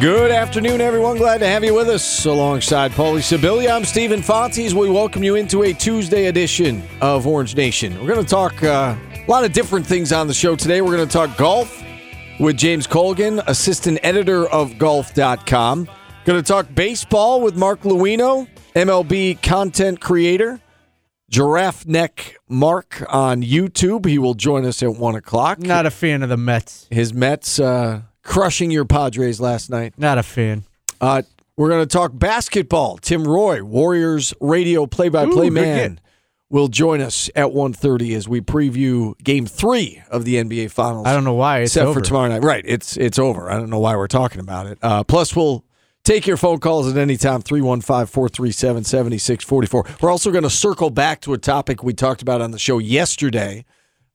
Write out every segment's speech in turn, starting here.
Good afternoon, everyone. Glad to have you with us alongside Paulie Sibilia. I'm Steve Infanti. We welcome you into a Tuesday edition of Orange Nation. We're going to talk uh, a lot of different things on the show today. We're going to talk golf with James Colgan, assistant editor of golf.com. Going to talk baseball with Mark Luino, MLB content creator. Giraffe Neck Mark on YouTube. He will join us at 1 o'clock. Not a fan of the Mets. His Mets uh, crushing your Padres last night. Not a fan. Uh, we're going to talk basketball. Tim Roye, Warriors radio play-by-play Ooh, man, will join us at 1.30 as we preview Game Three of the NBA Finals. I don't know why it's except over. for tomorrow night. Right, it's it's over. I don't know why we're talking about it. Uh, plus, we'll take your phone calls at any time 315-437-7644. We're also going to circle back to a topic we talked about on the show yesterday: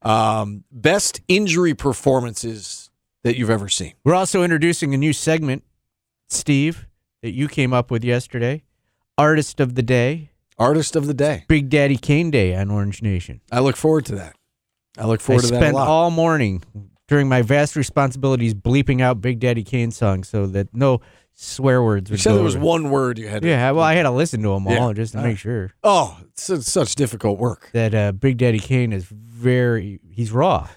um, best injury performances that you've ever seen. We're also introducing a new segment, Steve, that you came up with yesterday. Artist of the Day, Artist of the day. Big Daddy Kane Day on Orange Nation. I look forward to that. I look I forward to that a spent all morning during my vast responsibilities bleeping out Big Daddy Kane songs so that no swear words you said there was one word you had. To, Yeah, well, I had to listen to them all Yeah. just to make right. sure Oh, it's, such difficult work. that uh, Big Daddy Kane is very he's raw,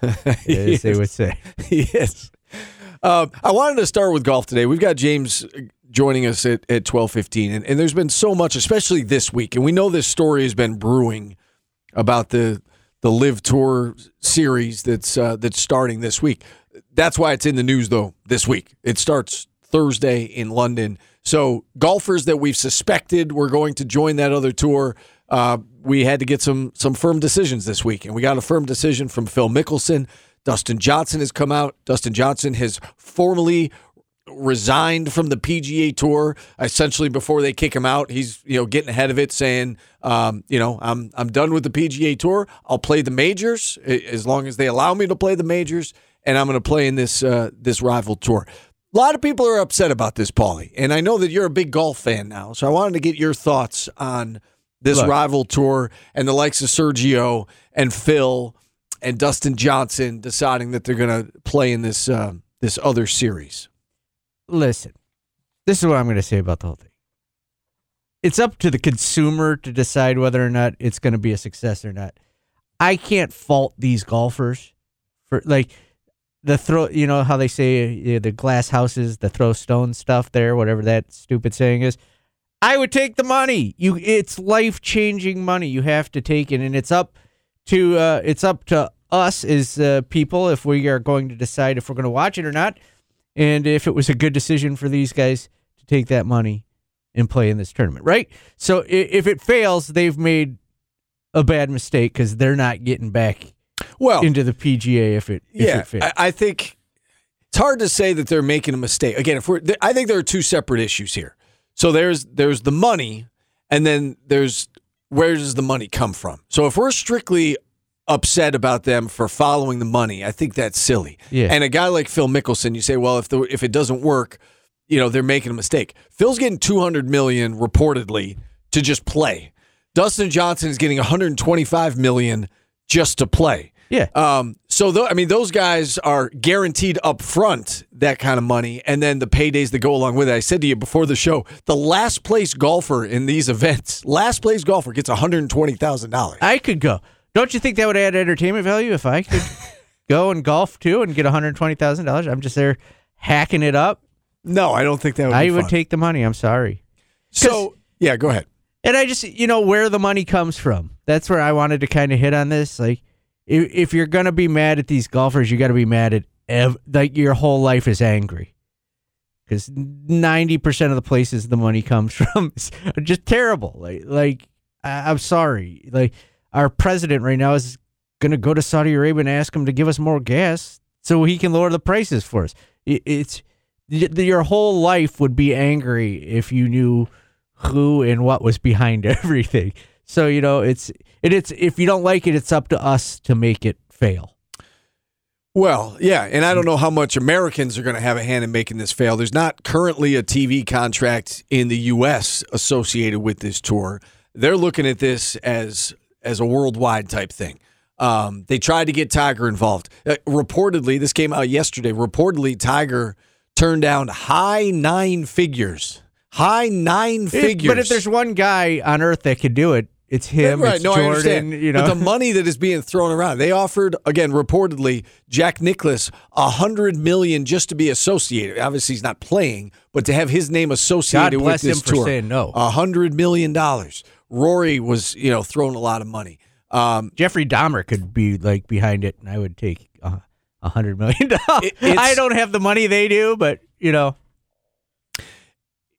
He as they would say. yes. Um, I wanted to start with golf today. We've got James uh, joining us at, at twelve fifteen, and, and there's been so much, especially this week, and we know this story has been brewing about the the LIV Tour series that's uh, that's starting this week. That's why it's in the news though this week. It starts Thursday in London. So golfers that we've suspected were going to join that other tour, uh, we had to get some some firm decisions this week, and we got a firm decision from Phil Mickelson. Dustin Johnson has come out. Dustin Johnson has formally resigned from the PGA Tour. Essentially, before they kick him out, he's you know getting ahead of it, saying, um, you know, I'm I'm done with the PGA Tour. I'll play the majors as long as they allow me to play the majors, and I'm going to play in this uh, this rival tour. A lot of people are upset about this, Paulie, and I know that you're a big golf fan now. So I wanted to get your thoughts on this Look. rival tour and the likes of Sergio and Phil and Dustin Johnson deciding that they're going to play in this uh, this other series. Listen, this is what I'm going to say about the whole thing. It's up to the consumer to decide whether or not it's going to be a success or not. I can't fault these golfers for like the throw. You know how they say uh, the glass houses, the throw stone stuff there, whatever that stupid saying is. I would take the money. You, it's life changing money. You have to take it, and it's up to uh, it's up to us as uh, people if we are going to decide if we're going to watch it or not, and if it was a good decision for these guys to take that money and play in this tournament, right? So if it fails, they've made a bad mistake because they're not getting back Well, into the PGA if it if yeah, it fails. I, I think it's hard to say that they're making a mistake. Again, if we're, I think there are two separate issues here. So there's there's the money, and then there's where does the money come from? So if we're strictly upset about them for following the money, I think that's silly. Yeah. And a guy like Phil Mickelson, you say, well, if the if it doesn't work, you know they're making a mistake. Phil's getting two hundred million reportedly to just play. Dustin Johnson is getting one hundred twenty five million just to play. yeah. Um, so tho- I mean, those guys are guaranteed up front that kind of money, and then the paydays that go along with it. I said to you before the show, the last place golfer in these events, last place golfer gets one hundred twenty thousand dollars. I could go. Don't you think that would add entertainment value if I could go and golf too and get one hundred twenty thousand dollars? I'm just there hacking it up. No, I don't think that would. I would fun. take the money. I'm sorry. So yeah, go ahead. And I just, you know, where the money comes from. That's where I wanted to kind of hit on this. Like, if, if you're to be mad at these golfers, you got to be mad at, ev- like, your whole life is angry. because ninety percent of the places the money comes from is just terrible. Like, like I, I'm sorry, like our president right now is to go to Saudi Arabia and ask him to give us more gas so he can lower the prices for us. It, it's your whole life would be angry if you knew who and what was behind everything. So you know, it's it, it's if you don't like it, it's up to us to make it fail. Well, yeah, and I don't know how much Americans are going to have a hand in making this fail. There's not currently a TV contract in the U.S. associated with this tour. They're looking at this as as a worldwide type thing. Um, they tried to get Tiger involved. Uh, reportedly, this came out yesterday. Reportedly, Tiger turned down high nine figures. High nine If- figures. but if there's one guy on earth that could do it, it's him. right? It's no, I Jordan. understand. You know, but the money that is being thrown around, they offered again reportedly Jack Nicklaus a hundred million just to be associated. Obviously, he's not playing, but to have his name associated God bless with this him for tour, saying no. a hundred million dollars. Rory was, you know, throwing a lot of money. Um, Jeffrey Dahmer could be like behind it, and I would take uh, a hundred million dollars. It- I don't have the money they do, but you know,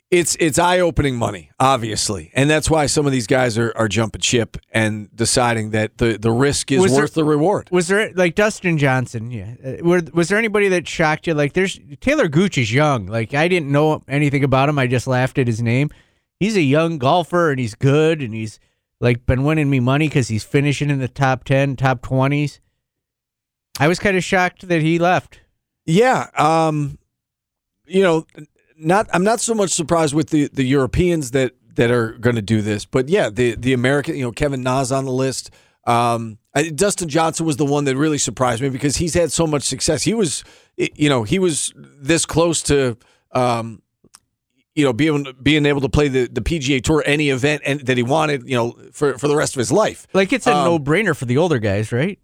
it's it's eye opening money, obviously, and that's why some of these guys are, are jumping ship and deciding that the, the risk is Was there- worth the reward. was there like Dustin Johnson? Yeah, uh, was there anybody that shocked you? Like, there's Taylor Gooch is young. Like, I didn't know anything about him. I just laughed at his name. He's a young golfer, and he's good, and he's like been winning me money because he's finishing in the top ten, top twenties. I was kind of shocked that he left. Yeah, um, you know, not I'm not so much surprised with the the Europeans that that are going to do this, but yeah, the the American, you know, Kevin Na's on the list. Um, I, Dustin Johnson was the one that really surprised me because he's had so much success. He was, you know, he was this close to. Um, you know, being being able to play the, the PGA Tour any event and that he wanted, you know, for for the rest of his life. Like, it's a Um, no brainer for the older guys, right?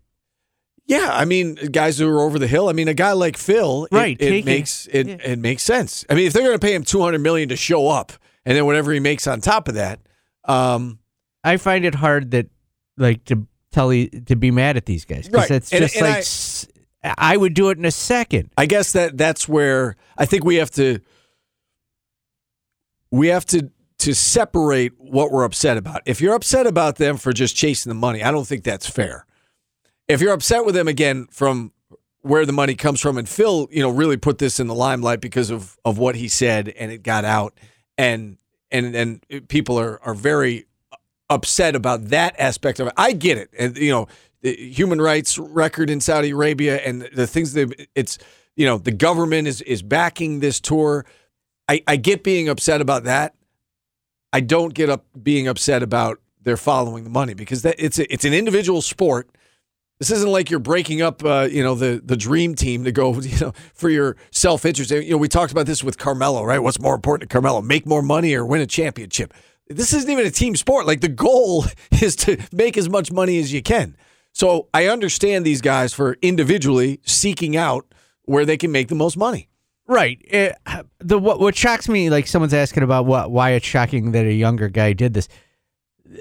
Yeah, I mean, guys who are over the hill. I mean, a guy like Phil, Right, It, taking- makes it yeah. it makes sense. I mean, if they're going to pay him two hundred million to show up, and then whatever he makes on top of that, um, I find it hard that like to tell you to be mad at these guys because Right. it's just and like I would do it in a second. I guess that that's where I think we have to we have to to separate what we're upset about. If you're upset about them for just chasing the money, I don't think that's fair. If you're upset with him again from where the money comes from, and Phil, you know, really put this in the limelight because of of what he said, and it got out, and and and people are are very upset about that aspect of it. I get it, and you know, the human rights record in Saudi Arabia and the things that it's you know the government is is backing this tour. I, I get being upset about that. I don't get up being upset about their following the money because that it's a, it's an individual sport. This isn't like you're breaking up, uh, you know, the the dream team to go, you know, for your self interest. You know, we talked about this with Carmelo, right? What's more important to Carmelo, make more money or win a championship? This isn't even a team sport. Like the goal is to make as much money as you can. So I understand these guys for individually seeking out where they can make the most money. Right. It, the what what shocks me, like someone's asking about what why it's shocking that a younger guy did this.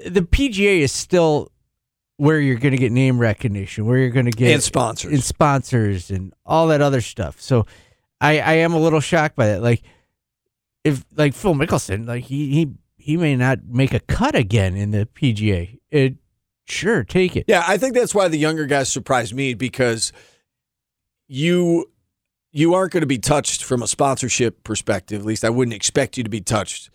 The PGA is still where you're going to get name recognition, where you're going to get And sponsors. and sponsors, and all that other stuff. So, I I am a little shocked by that. Like, if like Phil Mickelson, like he he he may not make a cut again in the PGA. It sure take it. Yeah, I think that's why the younger guys surprised me because you you aren't going to be touched from a sponsorship perspective. At least I wouldn't expect you to be touched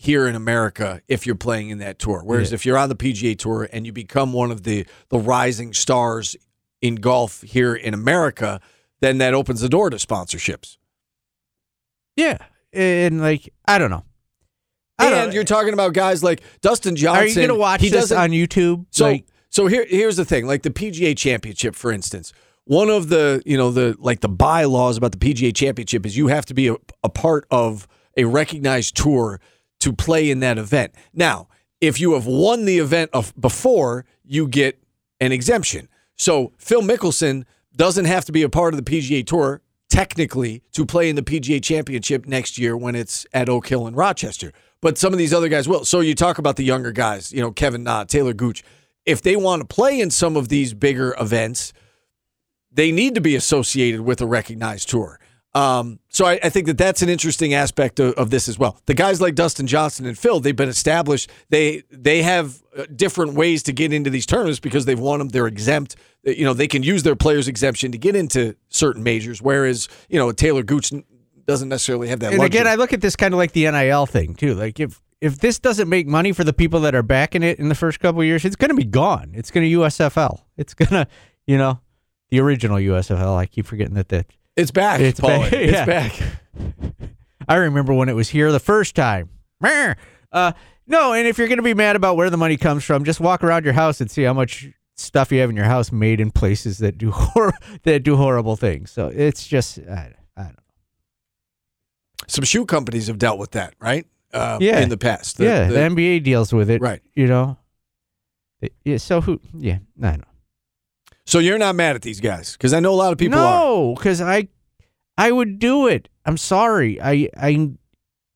here in America if you're playing in that tour. Whereas Yeah. if you're on the PGA tour and you become one of the the rising stars in golf here in America, then that opens the door to sponsorships. Yeah, and like I don't know. I don't And you're talking about guys like Dustin Johnson. Are you going to watch He this on YouTube? So like, so here here's the thing, like the PGA Championship, for instance. One of the you know the like the bylaws about the PGA Championship is you have to be a, a part of a recognized tour to play in that event. Now, if you have won the event of before, you get an exemption. So Phil Mickelson doesn't have to be a part of the PGA Tour technically to play in the PGA Championship next year when it's at Oak Hill in Rochester. But some of these other guys will. So you talk about the younger guys, you know, Kevin Na, Taylor Gooch. If they want to play in some of these bigger events, they need to be associated with a recognized tour. Um, so I, I think that that's an interesting aspect of, of this as well. The guys like Dustin Johnson and Phil, they've been established. They they have uh, different ways to get into these tournaments because they've won them. They're exempt. You know, they can use their players exemption to get into certain majors. Whereas you know Taylor Gooch doesn't necessarily have that. And luxury. again, I look at this kind of like the NIL thing too. Like if if this doesn't make money for the people that are backing it in the first couple of years, it's going to be gone. It's going to USFL. It's going to, you know, the original USFL. I keep forgetting that that it's back. It's Paulie. back, It's yeah. back. I remember when it was here the first time. Uh, no, and if you're going to be mad about where the money comes from, just walk around your house and see how much stuff you have in your house made in places that do hor- that do horrible things. So it's just I, I don't know. Some shoe companies have dealt with that, right? Uh, Yeah. in the past. The- yeah, the- the, NBA deals with it, Right. You know. It- yeah. So who? Yeah, I know. So you're not mad at these guys because I know a lot of people are. no, because I, I would do it. I'm sorry. I, I,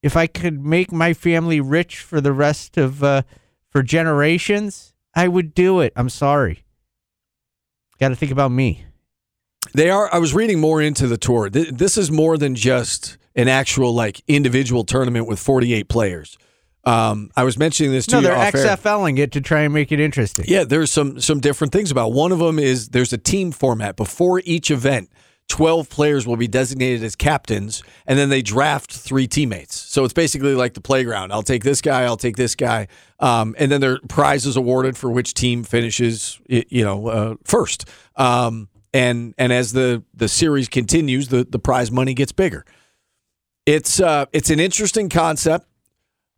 if I could make my family rich for the rest of, uh, for generations, I would do it. I'm sorry. Got to think about me. They are. I was reading more into the tour. This is more than just an actual like individual tournament with 48 players. Um, I was mentioning this to No, you they're off air. XFLing it to try and make it interesting. Yeah, there's some some different things about. One of them is there's a team format before each event. 12 players will be designated as captains and then they draft three teammates. So it's basically like the playground. I'll take this guy, I'll take this guy. Um, and then there are prizes awarded for which team finishes you know uh, first. Um, and and as the the series continues, the the prize money gets bigger. It's uh it's an interesting concept.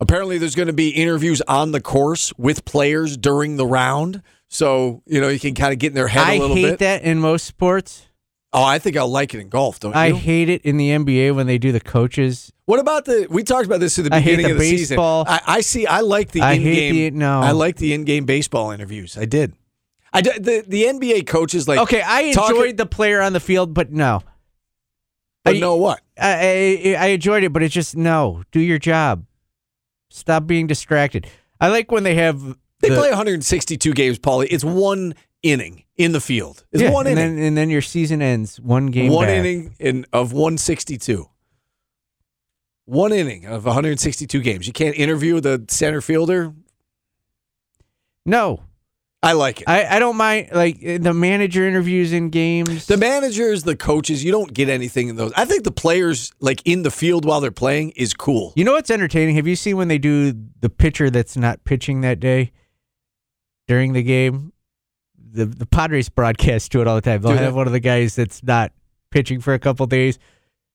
Apparently, there's going to be interviews on the course with players during the round, so you know you can kind of get in their head I a little bit. I hate that in most sports. Oh, I think I'll like it in golf, don't I you? hate it in the NBA when they do the coaches. what about the? We talked about this at the I beginning the of the season. baseball. I, I see. I like the I in-game. hate the- no. I like the in-game baseball interviews. I did. I did, the the NBA coaches like. Okay, I talking- enjoyed the player on the field, but no. But I- know what? I, I I enjoyed it, but it's just no. Do your job. Stop being distracted. I like when they have They the- play 162 games, Paulie. It's one inning in the field. It's yeah, one and inning. then and then your season ends one game. one back. inning in of 162. One inning of 162 games. You can't interview the center fielder. No, I like it. I, I don't mind like eh, the manager interviews in games. the managers, the coaches, you don't get anything in those. I think the players, like in the field while they're playing, is cool. you know what's entertaining? Have you seen when they do the pitcher that's not pitching that day during the game? The the Padres broadcast do it all the time. They'll Do have one of the guys that's not pitching for a couple days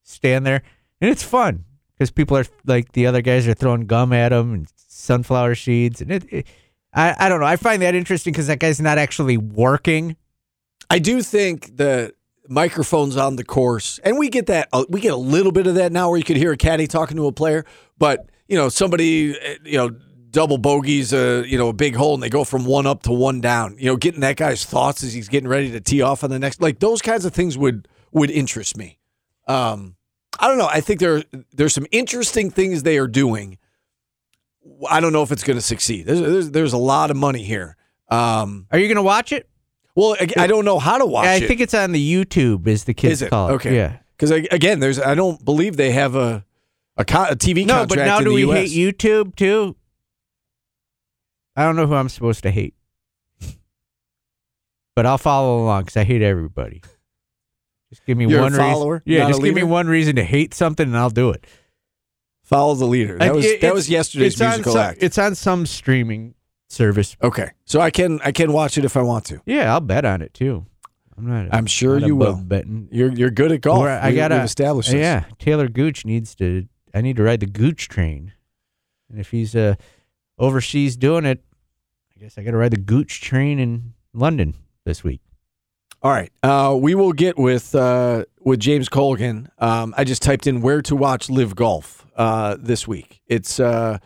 stand there, and it's fun because people are like the other guys are throwing gum at them and sunflower seeds, and it. it I, I don't know. I find that interesting because that guy's not actually working. I do think the microphones on the course, and we get that. uh, We get a little bit of that now, where you could hear a caddy talking to a player. But you know, somebody, uh, you know, double bogeys, a you know, a big hole, and they go from one up to one down. You know, getting that guy's thoughts as he's getting ready to tee off on the next, like those kinds of things would would interest me. Um, I don't know. I think there there's some interesting things they are doing. I don't know if it's going to succeed. There's, there's there's a lot of money here. Um, Are you going to watch it? well, I, I don't know how to watch it. I it. think it's on the YouTube, is the kids Is it? call it. Okay. Yeah. Because again, there's I don't believe they have a a, co- a TV No, contract but now do we US. hate YouTube too? I don't know who I'm supposed to hate, but I'll follow along because I hate everybody. Just give me You're a one follower, reason. Yeah, just give me one reason to hate something, and I'll do it. Follow the leader. That was it- that was yesterday's it's musical some- act. It's on some streaming service. okay, so I can I can watch it if I want to. Yeah, I'll bet on it too. I'm not. I'm sure not you will. betting. You're you're good at golf. Or I we've established this. Yeah, Taylor Gooch needs to. I need to ride the Gooch train, and if he's uh overseas doing it, I guess I got to ride the Gooch train in London this week. All right. Uh, we will get with uh, with James Colgan. Um, I just typed in where to watch live golf uh, this week. It's uh,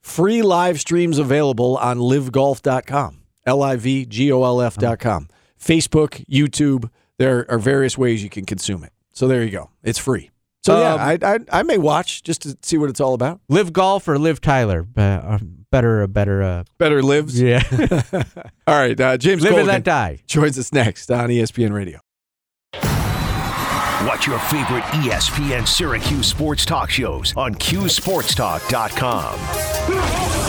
free live streams available on livegolf.com. L I V G O L F.com. Facebook, YouTube. There are various ways you can consume it. So there you go. It's free. So yeah, Um, I, I I may watch just to see what it's all about. Live golf or live Tyler? Uh, uh, better, a better. Uh, Better lives. yeah, All right. Uh, James live and let die. joins us next on ESPN Radio. Watch your favorite ESPN Syracuse sports talk shows on QSportsTalk.com.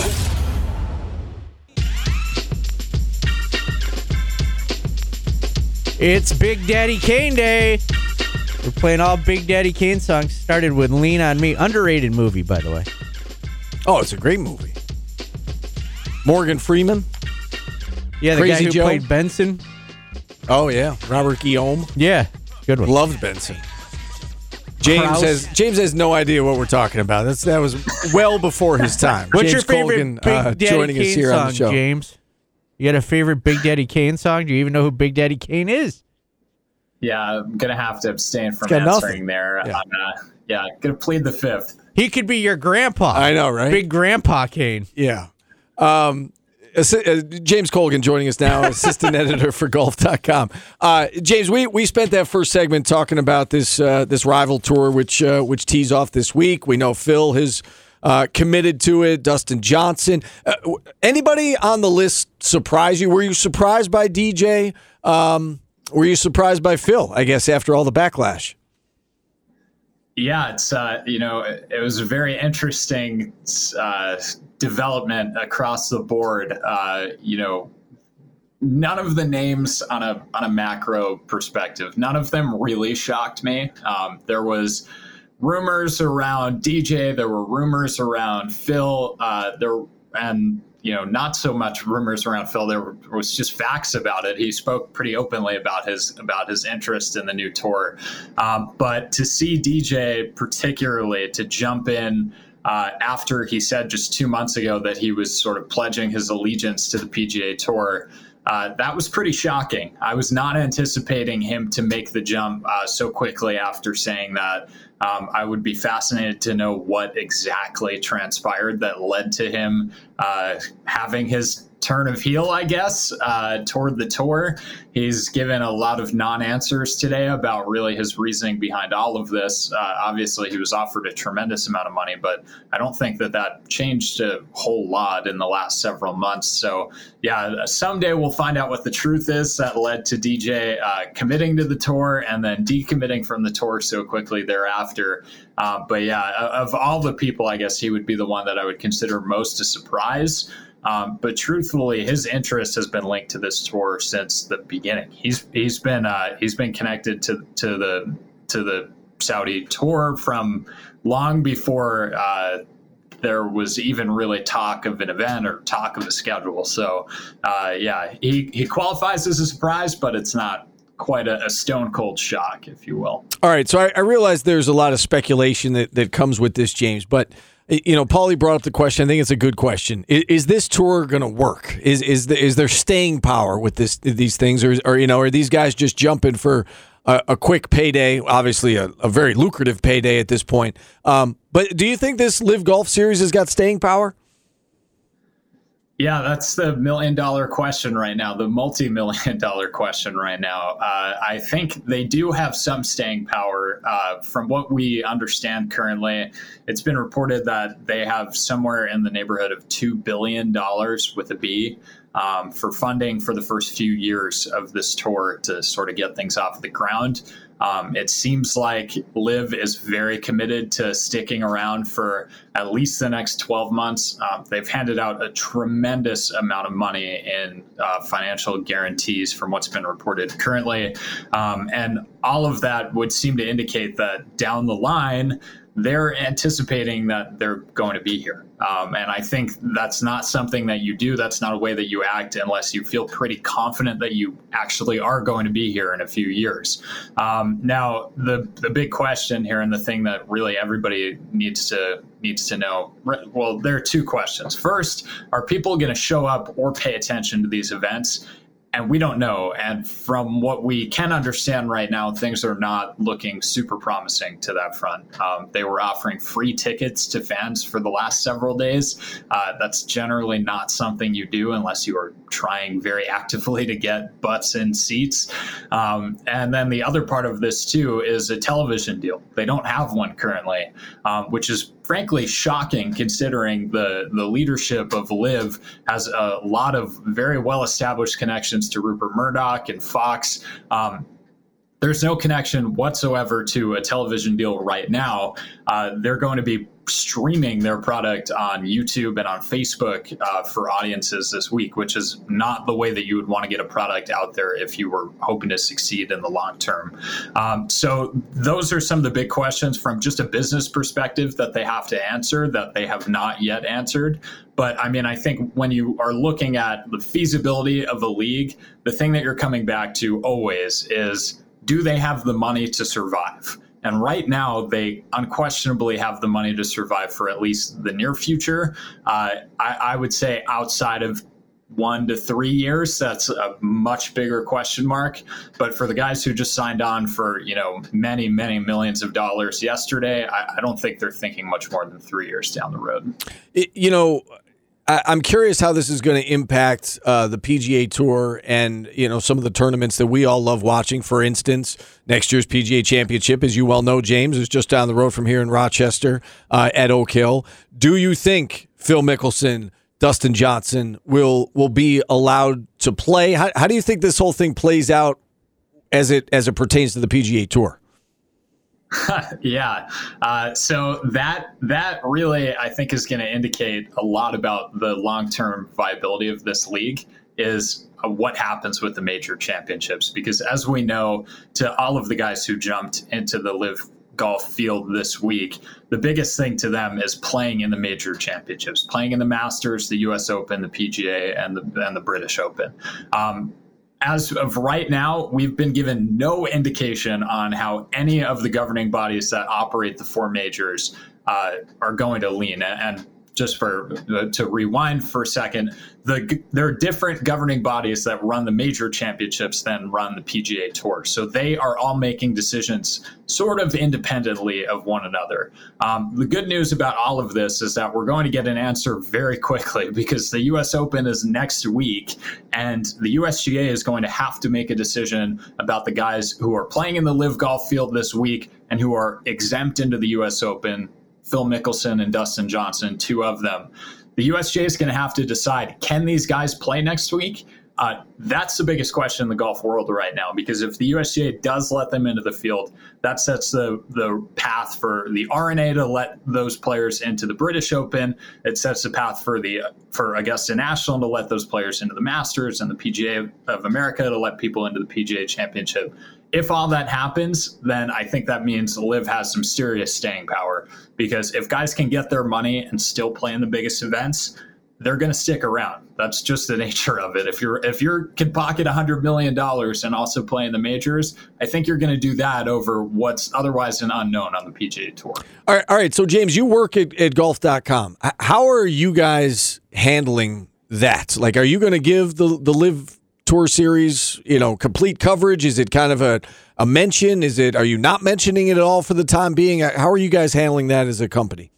It's Big Daddy Kane Day. We're playing all Big Daddy Kane songs. Started with Lean on Me. Underrated movie, by the way. Oh, it's a great movie. Morgan Freeman. Yeah, the Crazy guy who Joe? played Benson. Oh yeah, Robert Guillaume. Yeah, good one. Loved Benson. James Krause. has James has no idea what we're talking about. That's that was well before his time. What's James your favorite Colgan, Big uh, Daddy joining Kane us here song, on the show. James? You got a favorite Big Daddy Kane song? Do you even know who Big Daddy Kane is? Yeah, I'm gonna have to abstain from answering nothing. there. Yeah. I'm, uh, yeah, gonna plead the fifth. He could be your grandpa. I know, right? Big Grandpa Kane. Yeah. Um, uh, James Colgan joining us now, assistant editor for golf.com. Uh, James, we, we spent that first segment talking about this uh, this rival tour, which uh, which tees off this week. We know Phil has uh, committed to it. Dustin Johnson. Uh, anybody on the list surprise you? Were you surprised by DJ? Um, were you surprised by Phil? I guess after all the backlash. Yeah, it's uh, you know it, was a very interesting uh, development across the board. Uh, you know, none of the names on a on a macro perspective, none of them really shocked me. Um, there was rumors around DJ. There were rumors around Phil. Uh, there and you know not so much rumors around Phil. There was just facts about it. He spoke pretty openly about his about his interest in the new tour. Um, but to see DJ particularly to jump in. Uh, after he said just two months ago that he was sort of pledging his allegiance to the PGA Tour, uh, that was pretty shocking. I was not anticipating him to make the jump uh, so quickly after saying that. Um, I would be fascinated to know what exactly transpired that led to him uh, having his turn of heel, I guess, uh, toward the tour. He's given a lot of non answers today about really his reasoning behind all of this. Uh, obviously, he was offered a tremendous amount of money, but I don't think that that changed a whole lot in the last several months. So, yeah, someday we'll find out what the truth is that led to DJ uh, committing to the tour and then decommitting from the tour so quickly thereafter. Uh, but yeah, of all the people, I guess he would be the one that I would consider most a surprise. Um, but truthfully, his interest has been linked to this tour since the beginning. He's he's been uh, he's been connected to to the to the Saudi tour from long before uh, there was even really talk of an event or talk of a schedule. So uh, yeah, he he qualifies as a surprise, but it's not quite a, a stone cold shock, if you will. All right, so I, I realize there's a lot of speculation that, that comes with this, James, but you know, Paulie brought up the question. I think it's a good question. Is, is this tour going to work? Is is the, is there staying power with this these things, or, or you know, are these guys just jumping for a, a quick payday? Obviously, a, a very lucrative payday at this point. Um, but do you think this LIV Golf Series has got staying power? Yeah, that's the million dollar question right now, the multi million dollar question right now. Uh, I think they do have some staying power. Uh, from what we understand currently, it's been reported that they have somewhere in the neighborhood of $2 billion with a B. Um, for funding for the first few years of this tour to sort of get things off the ground. Um, it seems like LIV is very committed to sticking around for at least the next 12 months. Um, they've handed out a tremendous amount of money in uh, financial guarantees from what's been reported currently. Um, and all of that would seem to indicate that down the line, they're anticipating that they're going to be here. Um, and I think that's not something that you do. That's not a way that you act unless you feel pretty confident that you actually are going to be here in a few years. Um, now, the the big question here, and the thing that really everybody needs to needs to know. Well, there are two questions. First, are people going to show up or pay attention to these events? And we don't know. And from what we can understand right now, things are not looking super promising to that front. Um, they were offering free tickets to fans for the last several days. Uh, that's generally not something you do unless you are trying very actively to get butts in seats. Um, and then the other part of this, too, is a television deal. They don't have one currently, um, which is frankly shocking considering the the leadership of LIV has a lot of very well established connections to Rupert Murdoch and Fox. Um, there's no connection whatsoever to a television deal right now. Uh, they're going to be streaming their product on YouTube and on Facebook uh, for audiences this week, which is not the way that you would want to get a product out there if you were hoping to succeed in the long term. Um, so, those are some of the big questions from just a business perspective that they have to answer that they have not yet answered. But I mean, I think when you are looking at the feasibility of a league, the thing that you're coming back to always is do they have the money to survive? And right now, they unquestionably have the money to survive for at least the near future. Uh, I, I, would say outside of one to three years, that's a much bigger question mark. But for the guys who just signed on for you know many many millions of dollars yesterday, I, I don't think they're thinking much more than three years down the road. It, you know, I, am curious how this is going to impact uh, the PGA Tour and you know some of the tournaments that we all love watching. For instance, next year's PGA Championship, as you well know, James is just down the road from here in Rochester uh, at Oak Hill. Do you think Phil Mickelson, Dustin Johnson will will be allowed to play? How, how do you think this whole thing plays out as it as it pertains to the PGA Tour? yeah. Uh, so that that really I think is going to indicate a lot about the long term viability of this league is uh, what happens with the major championships because as we know to all of the guys who jumped into the LIV Golf field this week the biggest thing to them is playing in the major championships playing in the masters the us open the pga and the and the british open um, as of right now, we've been given no indication on how any of the governing bodies that operate the four majors uh, are going to lean. And just for uh, to rewind for a second, the there are different governing bodies that run the major championships than run the PGA Tour. So they are all making decisions sort of independently of one another. Um, the good news about all of this is that we're going to get an answer very quickly because the U.S. Open is next week, and the USGA is going to have to make a decision about the guys who are playing in the LIV Golf field this week and who are exempt into the U.S. Open Phil Mickelson and Dustin Johnson, two of them. The USGA is going to have to decide can these guys play next week? Uh, that's the biggest question in the golf world right now because if the USGA does let them into the field, that sets the, the path for the R&A to let those players into the British Open. It sets the path for the for Augusta National to let those players into the Masters and the PGA of America to let people into the PGA Championship if all that happens, then I think that means LIV has some serious staying power because if guys can get their money and still play in the biggest events, they're going to stick around. That's just the nature of it. If you're if you can pocket a hundred million dollars and also play in the majors, I think you're going to do that over what's otherwise an unknown on the PGA Tour. All right, all right. So James, you work at, at golf.com. How are you guys handling that? Like, are you going to give the the LIV tour series, you know, complete coverage? Is it kind of a, a mention? Is it, are you not mentioning it at all for the time being? How are you guys handling that as a company?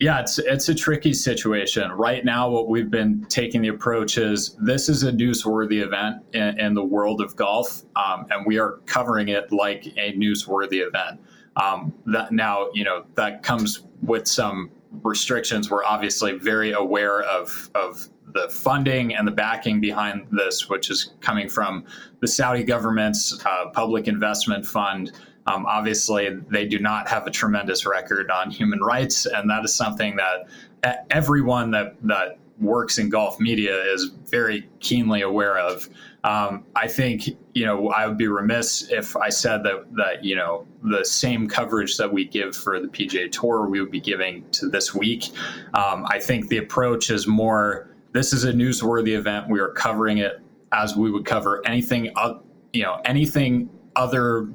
Yeah, it's it's a tricky situation right now. What we've been taking the approach is this is a newsworthy event in, in the world of golf, um, and we are covering it like a newsworthy event. Um, that now, you know, that comes with some restrictions. We're obviously very aware of of the funding and the backing behind this, which is coming from the Saudi government's uh, public investment fund. Um, obviously, they do not have a tremendous record on human rights, and that is something that everyone that that works in golf media is very keenly aware of. Um, I think you know I would be remiss if I said that that you know the same coverage that we give for the PGA Tour we would be giving to this week. Um, I think the approach is more this is a newsworthy event. We are covering it as we would cover anything, you know, anything other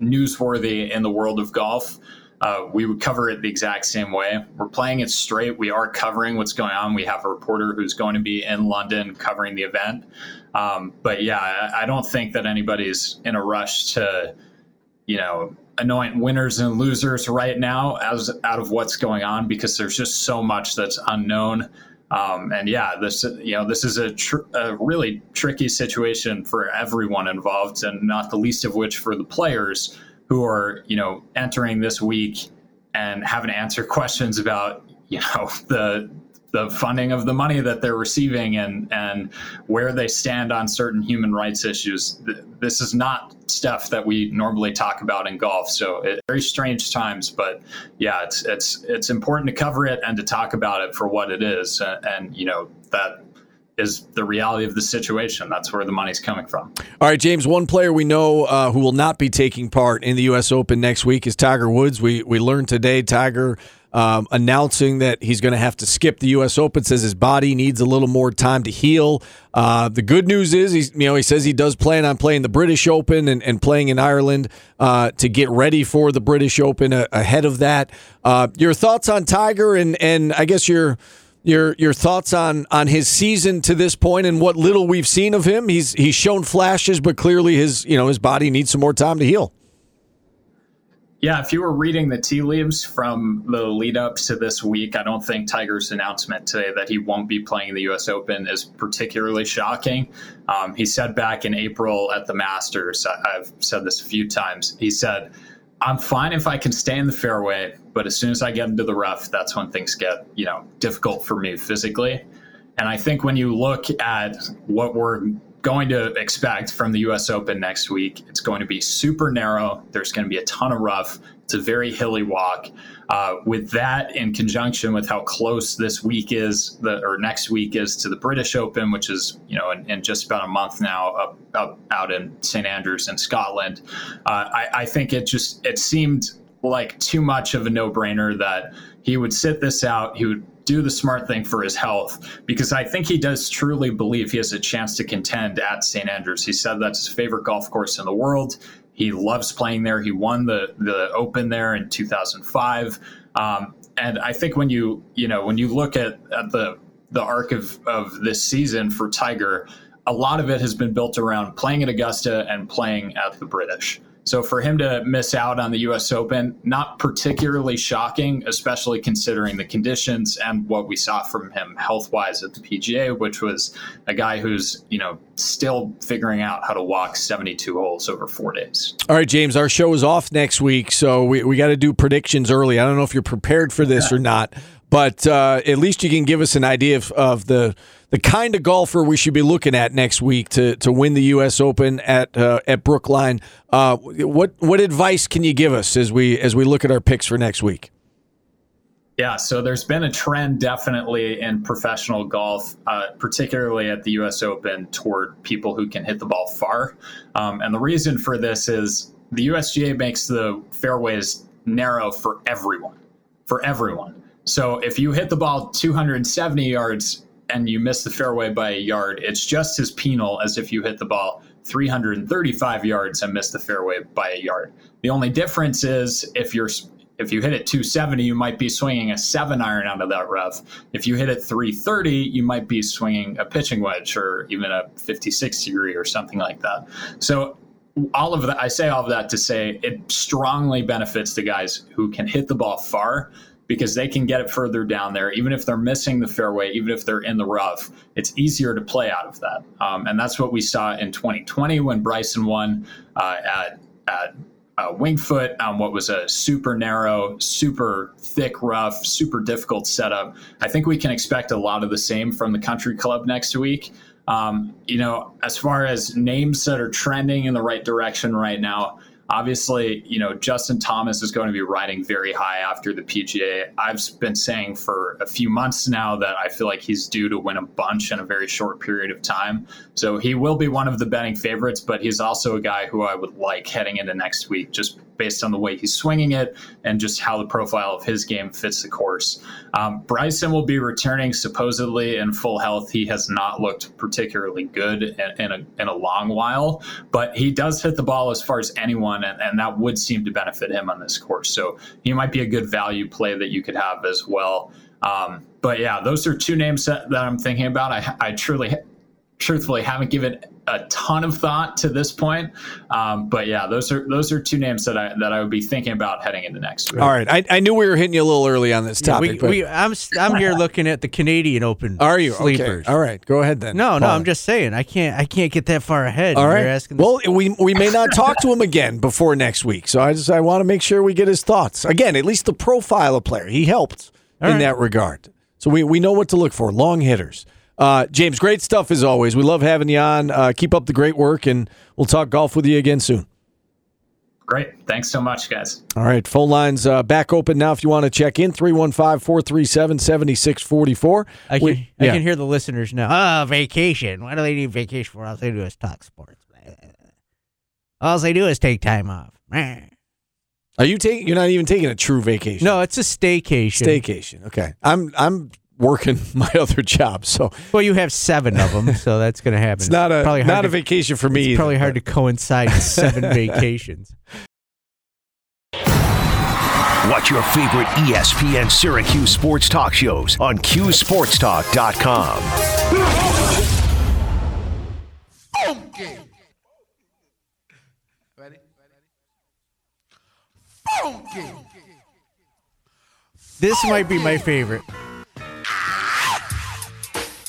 newsworthy in the world of golf. Uh, we would cover it the exact same way. We're playing it straight. We are covering what's going on. We have a reporter who's going to be in London covering the event. Um, but yeah, I, I don't think that anybody's in a rush to, you know, anoint winners and losers right now as out of what's going on because there's just so much that's unknown. Um, and yeah, this you know this is a, tr- a, really tricky situation for everyone involved, and not the least of which for the players who are you know entering this week and having to answer questions about you know the the funding of the money that they're receiving and and where they stand on certain human rights issues. This is not stuff that we normally talk about in golf. So it, very strange times, but yeah, it's it's it's important to cover it and to talk about it for what it is, and, and you know that is the reality of the situation. That's where the money's coming from. All right, James. One player we know uh, who will not be taking part in the U.S. Open next week is Tiger Woods. We we learned today Tiger um, announcing that he's going to have to skip the U.S. Open. Says his body needs a little more time to heal. Uh, the good news is, he's you know he says he does plan on playing the British Open and, and playing in Ireland uh, to get ready for the British Open uh, ahead of that. Uh, your thoughts on Tiger and and I guess your your your thoughts on on his season to this point and what little we've seen of him. He's he's shown flashes, but clearly his you know his body needs some more time to heal. Yeah, if you were reading the tea leaves from the lead up to this week, I don't think Tiger's announcement today that he won't be playing the U.S. Open is particularly shocking. Um, he said back in April at the Masters, I've said this a few times, he said, I'm fine if I can stay in the fairway, but as soon as I get into the rough, that's when things get, you know, difficult for me physically. And I think when you look at what we're going to expect from the US Open next week. It's going to be super narrow. There's going to be a ton of rough. It's a very hilly walk. Uh, with that, in conjunction with how close this week is, the, or next week is to the British Open, which is you know in, in just about a month now, up, up out in St Andrews in Scotland, uh, I, I think it just it seemed like too much of a no brainer that he would sit this out. He would do the smart thing for his health because I think he does truly believe he has a chance to contend at St. Andrews. He said that's his favorite golf course in the world. He loves playing there. He won the the Open there in 2005. Um, and I think when you you know when you look at, at the the arc of, of this season for Tiger, a lot of it has been built around playing at Augusta and playing at the British. So for him to miss out on the U.S. Open, not particularly shocking, especially considering the conditions and what we saw from him health wise at the PGA, which was a guy who's you know still figuring out how to walk 72 holes over four days. All right, James, our show is off next week, so we, we got to do predictions early. I don't know if you're prepared for this or not, but uh, at least you can give us an idea of, of the the kind of golfer we should be looking at next week to to win the U.S. Open at uh, at Brookline. Uh, what what advice can you give us as we as we look at our picks for next week? Yeah, so there's been a trend definitely in professional golf, uh, particularly at the U.S. Open, toward people who can hit the ball far. Um, and the reason for this is the USGA makes the fairways narrow for everyone, for everyone. So if you hit the ball 270 yards and you miss the fairway by a yard, it's just as penal as if you hit the ball 335 yards and miss the fairway by a yard. The only difference is if you're if you hit it 270, you might be swinging a seven iron out of that rough. If you hit it 330, you might be swinging a pitching wedge or even a 56 degree or something like that. So all of that, I say all of that to say it strongly benefits the guys who can hit the ball far because they can get it further down there. Even if they're missing the fairway, even if they're in the rough, it's easier to play out of that. Um, and that's what we saw in 2020 when Bryson won uh, at, at uh, Winged Foot on what was a super narrow, super thick rough, super difficult setup. I think we can expect a lot of the same from the country club next week. Um, you know, as far as names that are trending in the right direction right now, Obviously, you know, Justin Thomas is going to be riding very high after the PGA. I've been saying for a few months now that I feel like he's due to win a bunch in a very short period of time. So he will be one of the betting favorites, but he's also a guy who I would like heading into next week just based on the way he's swinging it and just how the profile of his game fits the course. Um, Bryson will be returning supposedly in full health. He has not looked particularly good in, in, a, in a long while, but he does hit the ball as far as anyone, and, and that would seem to benefit him on this course. So he might be a good value play that you could have as well. Um, but yeah, those are two names that, that I'm thinking about. I, I truly truthfully haven't given a ton of thought to this point. Um, but yeah, those are those are two names that I that I would be thinking about heading into next week. All right, I, I knew we were hitting you a little early on this topic. Yeah, we, we, I'm I'm here looking at the Canadian Open. Are you sleepers? Okay. All right, go ahead then. No, no, I'm just saying I can't I can't get that far ahead. All right. asking well, we we may not talk to him again before next week, so I just I want to make sure we get his thoughts again. At least the profile of player he helped All in right. that regard. So we, we know what to look for. Long hitters. Uh, James, great stuff as always. We love having you on. Uh, keep up the great work, and we'll talk golf with you again soon. Great. Thanks so much, guys. All right. Phone lines uh, back open now if you want to check in 315 437 7644. I can, I can hear the listeners now. Oh, vacation. Why do they need vacation for? All they do is talk sports. All they do is take time off. Are you taking? You're not even taking a true vacation. No, it's a staycation. staycation. Okay, I'm I'm working my other job, so Well, you have seven of them, so that's going to happen. it's not a probably not a to, vacation for me. It's probably either, hard to coincide seven vacations. Watch your favorite ESPN Syracuse sports talk shows on QSportsTalk.com. This might be my favorite.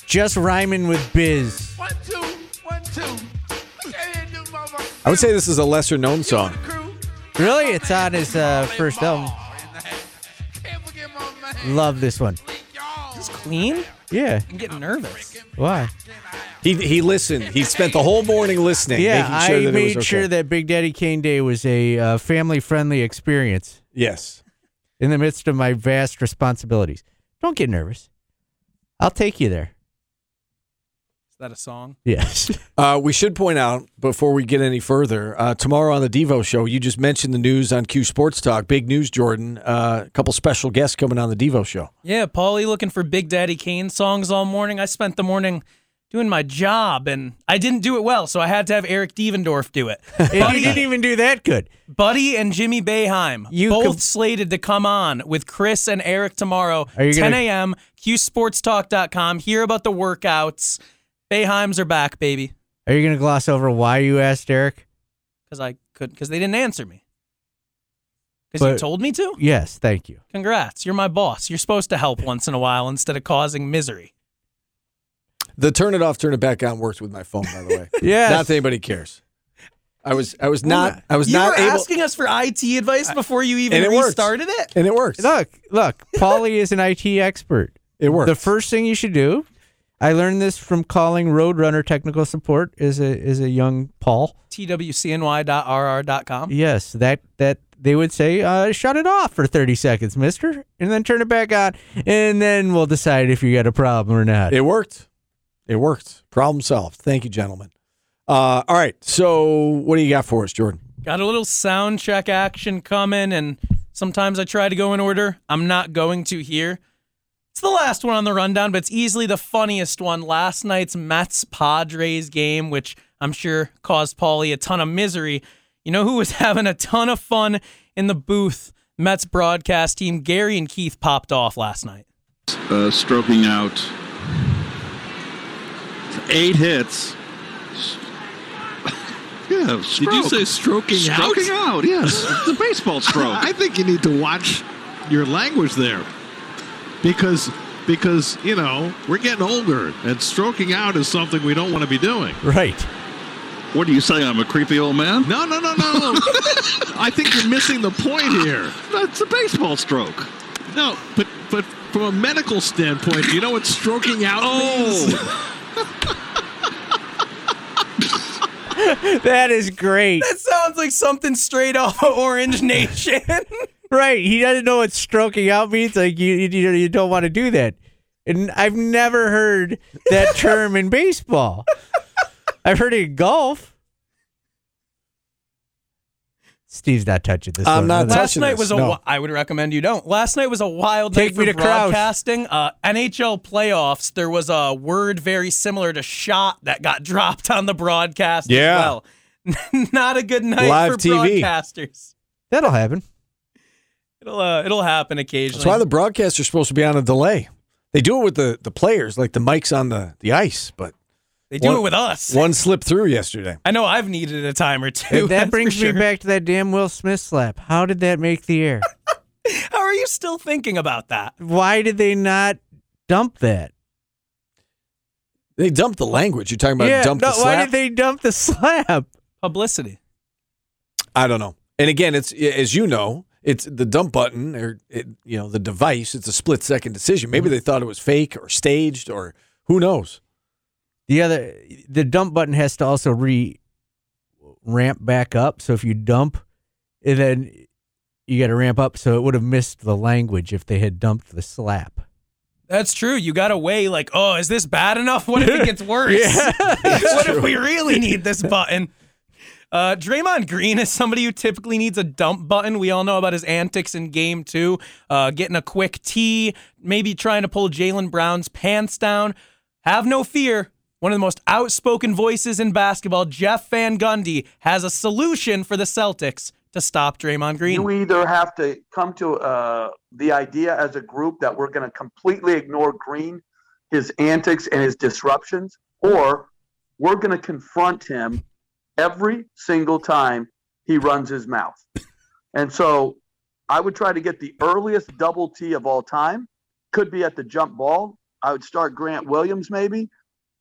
Just rhyming with biz. One, two, one, two. I would say this is a lesser known song. Really? It's on his uh, first album. Love this one. Is clean? Yeah. I'm getting nervous. Why? He he listened. He spent the whole morning listening. Yeah, making sure I that it made was okay. sure that Big Daddy Kane Day was a uh, family-friendly experience Yes. in the midst of my vast responsibilities. Don't get nervous. I'll take you there. Is that a song? Yes. Uh, we should point out before we get any further, uh, tomorrow on the Devo Show, you just mentioned the news on Q Sports Talk. Big news, Jordan. Uh, a couple special guests coming on the Devo Show. Yeah, Paulie looking for Big Daddy Kane songs all morning. I spent the morning doing my job and I didn't do it well, so I had to have Eric Devendorf do it. and you didn't even do that good. Buddy and Jimmy Boeheim, You both com- slated to come on with Chris and Eric tomorrow, Are you 10 gonna- a.m., qsportstalk.com. Hear about the workouts. Boeheims are back, baby. Are you going to gloss over why you asked Eric? Because I couldn't, because they didn't answer me. Because you told me to? Yes, thank you. Congrats. You're my boss. You're supposed to help once in a while instead of causing misery. The turn it off, turn it back on works with my phone, by the way. yeah. Not that anybody cares. I was I was not I was you not were able asking us for IT advice before you even it worked. restarted it? and it works. Look, look, Paulie is an IT expert. It works. The first thing you should do, I learned this from calling Roadrunner technical support is a is a young Paul. twcny.rr.com. Yes, that that they would say, uh, shut it off for 30 seconds, mister, and then turn it back on, and then we'll decide if you got a problem or not. It worked. It worked. Problem solved. Thank you, gentlemen. Uh, all right. So, what do you got for us, Jordan? Got a little sound check action coming, and sometimes I try to go in order. I'm not going to here. It's the last one on the rundown, but it's easily the funniest one. Last night's Mets Padres game, which I'm sure caused Paulie a ton of misery. You know who was having a ton of fun in the booth? Mets broadcast team. Gary and Keith popped off last night. uh, stroking out eight hits. Yeah, Did you say stroking, stroking out? Stroking out? Yes, it's a baseball stroke. I think you need to watch your language there, because because you know we're getting older, and stroking out is something we don't want to be doing. Right. what do you say? I'm a creepy old man. No, no, no, no. I think you're missing the point here. That's a baseball stroke. No, but but from a medical standpoint, you know what stroking out oh. means? That is great. That sounds like something straight off of Orange Nation. Right. He doesn't know what stroking out means. Like you, you, you don't want to do that. And I've never heard that term in baseball. I've heard it in golf. Steve's not touching this. I'm one. not Let's- Last touching night this, was a. no. I would recommend you don't. Last night was a wild Take night for broadcasting. Uh, NHL playoffs. There was a word very similar to "shot" that got dropped on the broadcast. Yeah. as well. Not a good night Live for TV. broadcasters. That'll happen. It'll uh, it'll happen occasionally. That's why the broadcasts are supposed to be on a delay. They do it with the, the players, like the mics on the, the ice, but they do one- it with us. one slipped through yesterday. I know I've needed a time or two. And that for brings me back to that damn Will Smith slap. How did that make the air? How are you still thinking about that? Why did they not dump that? They dumped the language. You're talking about yeah, dump no, the why did they dump the slap? Publicity. I don't know. And again, it's as you know, it's the dump button or it, you know the device. It's a split second decision. Maybe mhm. they thought it was fake or staged or who knows. The other, the dump button has to also re ramp back up. So if you dump, and then you got to ramp up. So it would have missed the language if they had dumped the slap. That's true. You got to weigh like, oh, is this bad enough? What if it gets worse? yeah, what if we really need this button? Uh, Draymond Green is somebody who typically needs a dump button. We all know about his antics in game two, uh, getting a quick tee, maybe trying to pull Jaylen Brown's pants down. Have no fear. One of the most outspoken voices in basketball, Jeff Van Gundy, has a solution for the Celtics to stop Draymond Green. You either have to come to uh, the idea as a group that we're going to completely ignore Green, his antics, and his disruptions, or we're going to confront him every single time he runs his mouth. And so I would try to get the earliest double T of all time. Could be at the jump ball. I would start Grant Williams maybe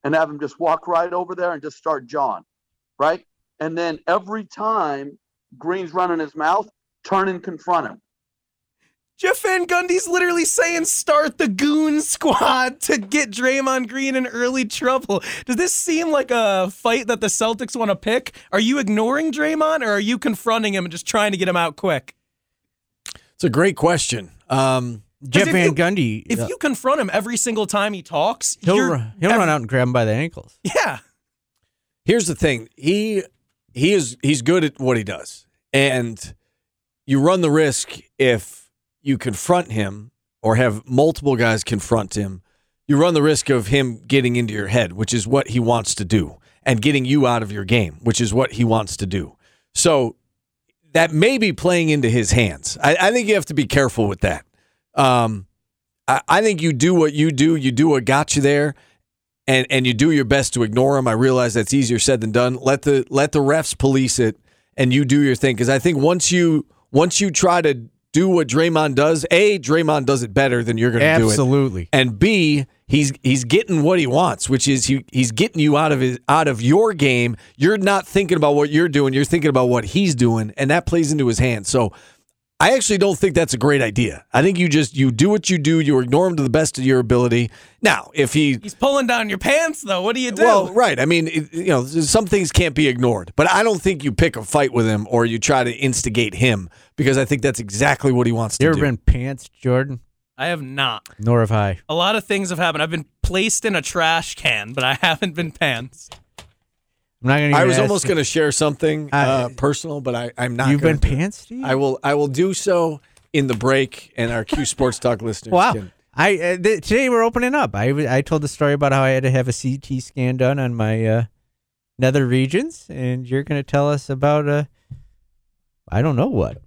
and have him just walk right over there and just start John, right? And then every time Green's running his mouth, turn and confront him. Jeff Van Gundy's literally saying start the goon squad to get Draymond Green in early trouble. Does this seem like a fight that the Celtics want to pick? Are you ignoring Draymond or are you confronting him and just trying to get him out quick? It's a great question. Um, Jeff Van you- Gundy, If uh, you confront him every single time he talks, he'll, you're run, he'll run out and grab him by the ankles. Yeah. here's the thing he he is he's good at what he does and you run the risk if you confront him or have multiple guys confront him you run the risk of him getting into your head which is what he wants to do and getting you out of your game which is what he wants to do so that may be playing into his hands i, I think you have to be careful with that um, I, I think you do what you do you do what got you there and and you do your best to ignore them. I realize that's easier said than done. Let the let the refs police it, and you do your thing. Because I think once you once you try to do what Draymond does, a Draymond does it better than you're going to do it, Absolutely. and b he's he's getting what he wants, which is he he's getting you out of his out of your game. You're not thinking about what you're doing. You're thinking about what he's doing, and that plays into his hands. So. I actually don't think that's a great idea. I think you just you do what you do. You ignore him to the best of your ability. Now, if he He's pulling down your pants though. What do you do? well, right. I mean, it, you know, some things can't be ignored, but I don't think you pick a fight with him or you try to instigate him because I think that's exactly what he wants to do. You ever been pants, Jordan? I have not. Nor have I. A lot of things have happened. I've been placed in a trash can, but I haven't been pants. I'm not gonna. I was ask almost going to share something uh, I- personal, but I, I'm not. You've gonna been do pants, Steve? I will. I will do so in the break, and our Q Sports Talk listeners Wow. can. I uh, th- today we're opening up. I I told the story about how I had to have a CT scan done on my uh, nether regions, and you're going to tell us about uh, I don't know what.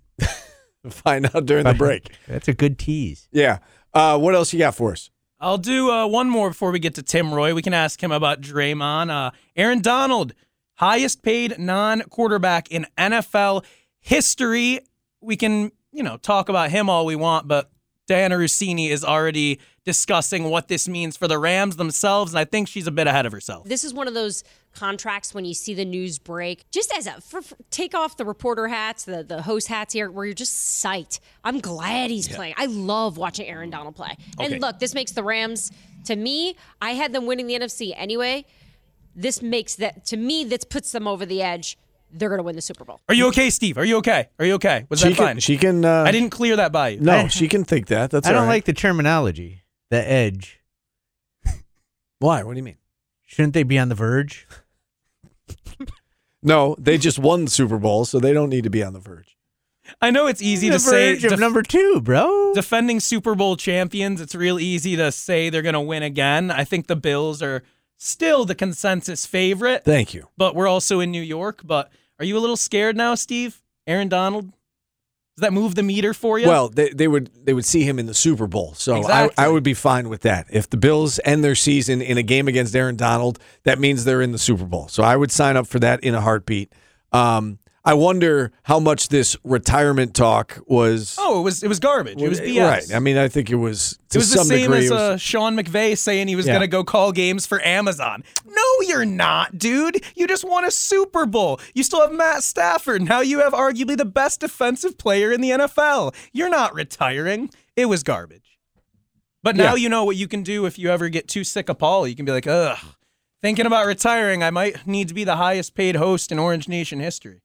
find out during the break. That's a good tease. Yeah. Uh, what else you got for us? I'll do uh, one more before we get to Tim Roye. We can ask him about Draymond. Uh, Aaron Donald, highest paid non quarterback in NFL history. We can, you know, talk about him all we want, but Dianna Russini is already discussing what this means for the Rams themselves, and I think she's a bit ahead of herself. This is one of those contracts when you see the news break, just as a for, for- take off the reporter hats, the the host hats here, where you're just psyched. I'm glad he's playing. I love watching Aaron Donald play. Okay. And look, this makes the Rams. To me, I had them winning the NFC anyway. This makes that to me. This puts them over the edge. They're going to win the Super Bowl. Are you okay, Steve? Are you okay? Are you okay? Was she that can. fine? She can. Uh, I didn't clear that by you. No, she can think that. That's. I don't all right. like the terminology. The edge. Why? What do you mean? Shouldn't they be on the verge? No, they just won the Super Bowl, so they don't need to be on the verge. I know it's easy The to say verge of def- number two, bro. defending Super Bowl champions. It's real easy to say they're going to win again. I think the Bills are still the consensus favorite, Thank you. but we're also in New York. But are you a little scared now, Steve? Aaron Donald? Does that move the meter for you? Well, they, they would they would see him in the Super Bowl, so Exactly. I, I would be fine with that. If the Bills end their season in a game against Aaron Donald, that means they're in the Super Bowl. So I would sign up for that in a heartbeat. Um, I wonder how much this retirement talk was. Oh, it was it was garbage. It was BS. Right. I mean, I think it was. To It was the same degree, as was- uh, Sean McVay saying he was Yeah. going to go call games for Amazon. No, you're not, dude. You just won a Super Bowl. You still have Matt Stafford. Now you have arguably the best defensive player in the NFL. You're not retiring. It was garbage. But now Yeah. you know what you can do if you ever get too sick of Paul. You can be like, ugh, thinking about retiring, I might need to be the highest paid host in Orange Nation history.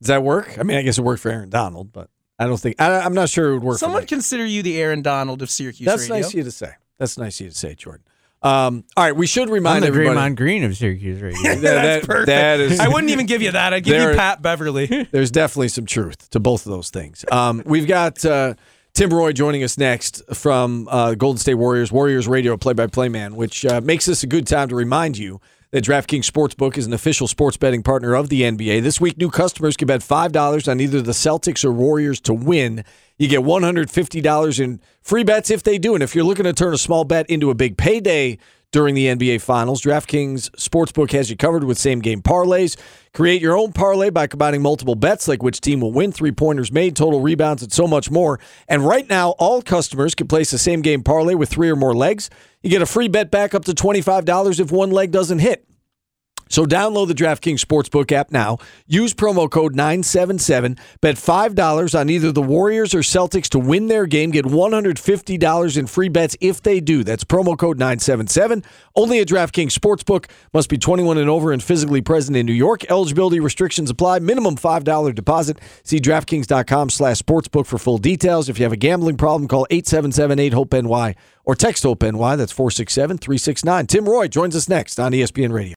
Does that work? I mean, I guess it worked for Aaron Donald, but I don't think I, I'm not sure it would work. Someone for consider you the Aaron Donald of Syracuse Radio. That's radio. nice of you to say. That's nice of you to say, Jordan. Um, all right, we should remind I'm the everybody. Draymond Green of Syracuse radio. That- That's that- perfect. that is- I wouldn't even give you that. I'd give There- you Pat Beverley. There's definitely some truth to both of those things. Um, we've got uh, Tim Roye joining us next from uh, Golden State Warriors, Warriors Radio play-by-play man, which uh, makes this a good time to remind you that DraftKings Sportsbook is an official sports betting partner of the NBA. This week, new customers can bet $5 on either the Celtics or Warriors to win. You get $150 in free bets if they do. And if you're looking to turn a small bet into a big payday during the NBA Finals, DraftKings Sportsbook has you covered with same game parlays. Create your own parlay by combining multiple bets like which team will win, three pointers made, total rebounds, and so much more. And right now, all customers can place a same game parlay with three or more legs. You get a free bet back up to $25 if one leg doesn't hit. So download the DraftKings Sportsbook app now. Use promo code 977. Bet $5 on either the Warriors or Celtics to win their game. Get $150 in free bets if they do. That's promo code 977. Only at DraftKings Sportsbook. Must be 21 and over and physically present in New York. Eligibility restrictions apply. Minimum $5 deposit. See DraftKings.com slash sportsbook for full details. If you have a gambling problem, call 877-8-HOPE-NY or text HOPE-NY. That's 467-369. Tim Roye joins us next on ESPN Radio.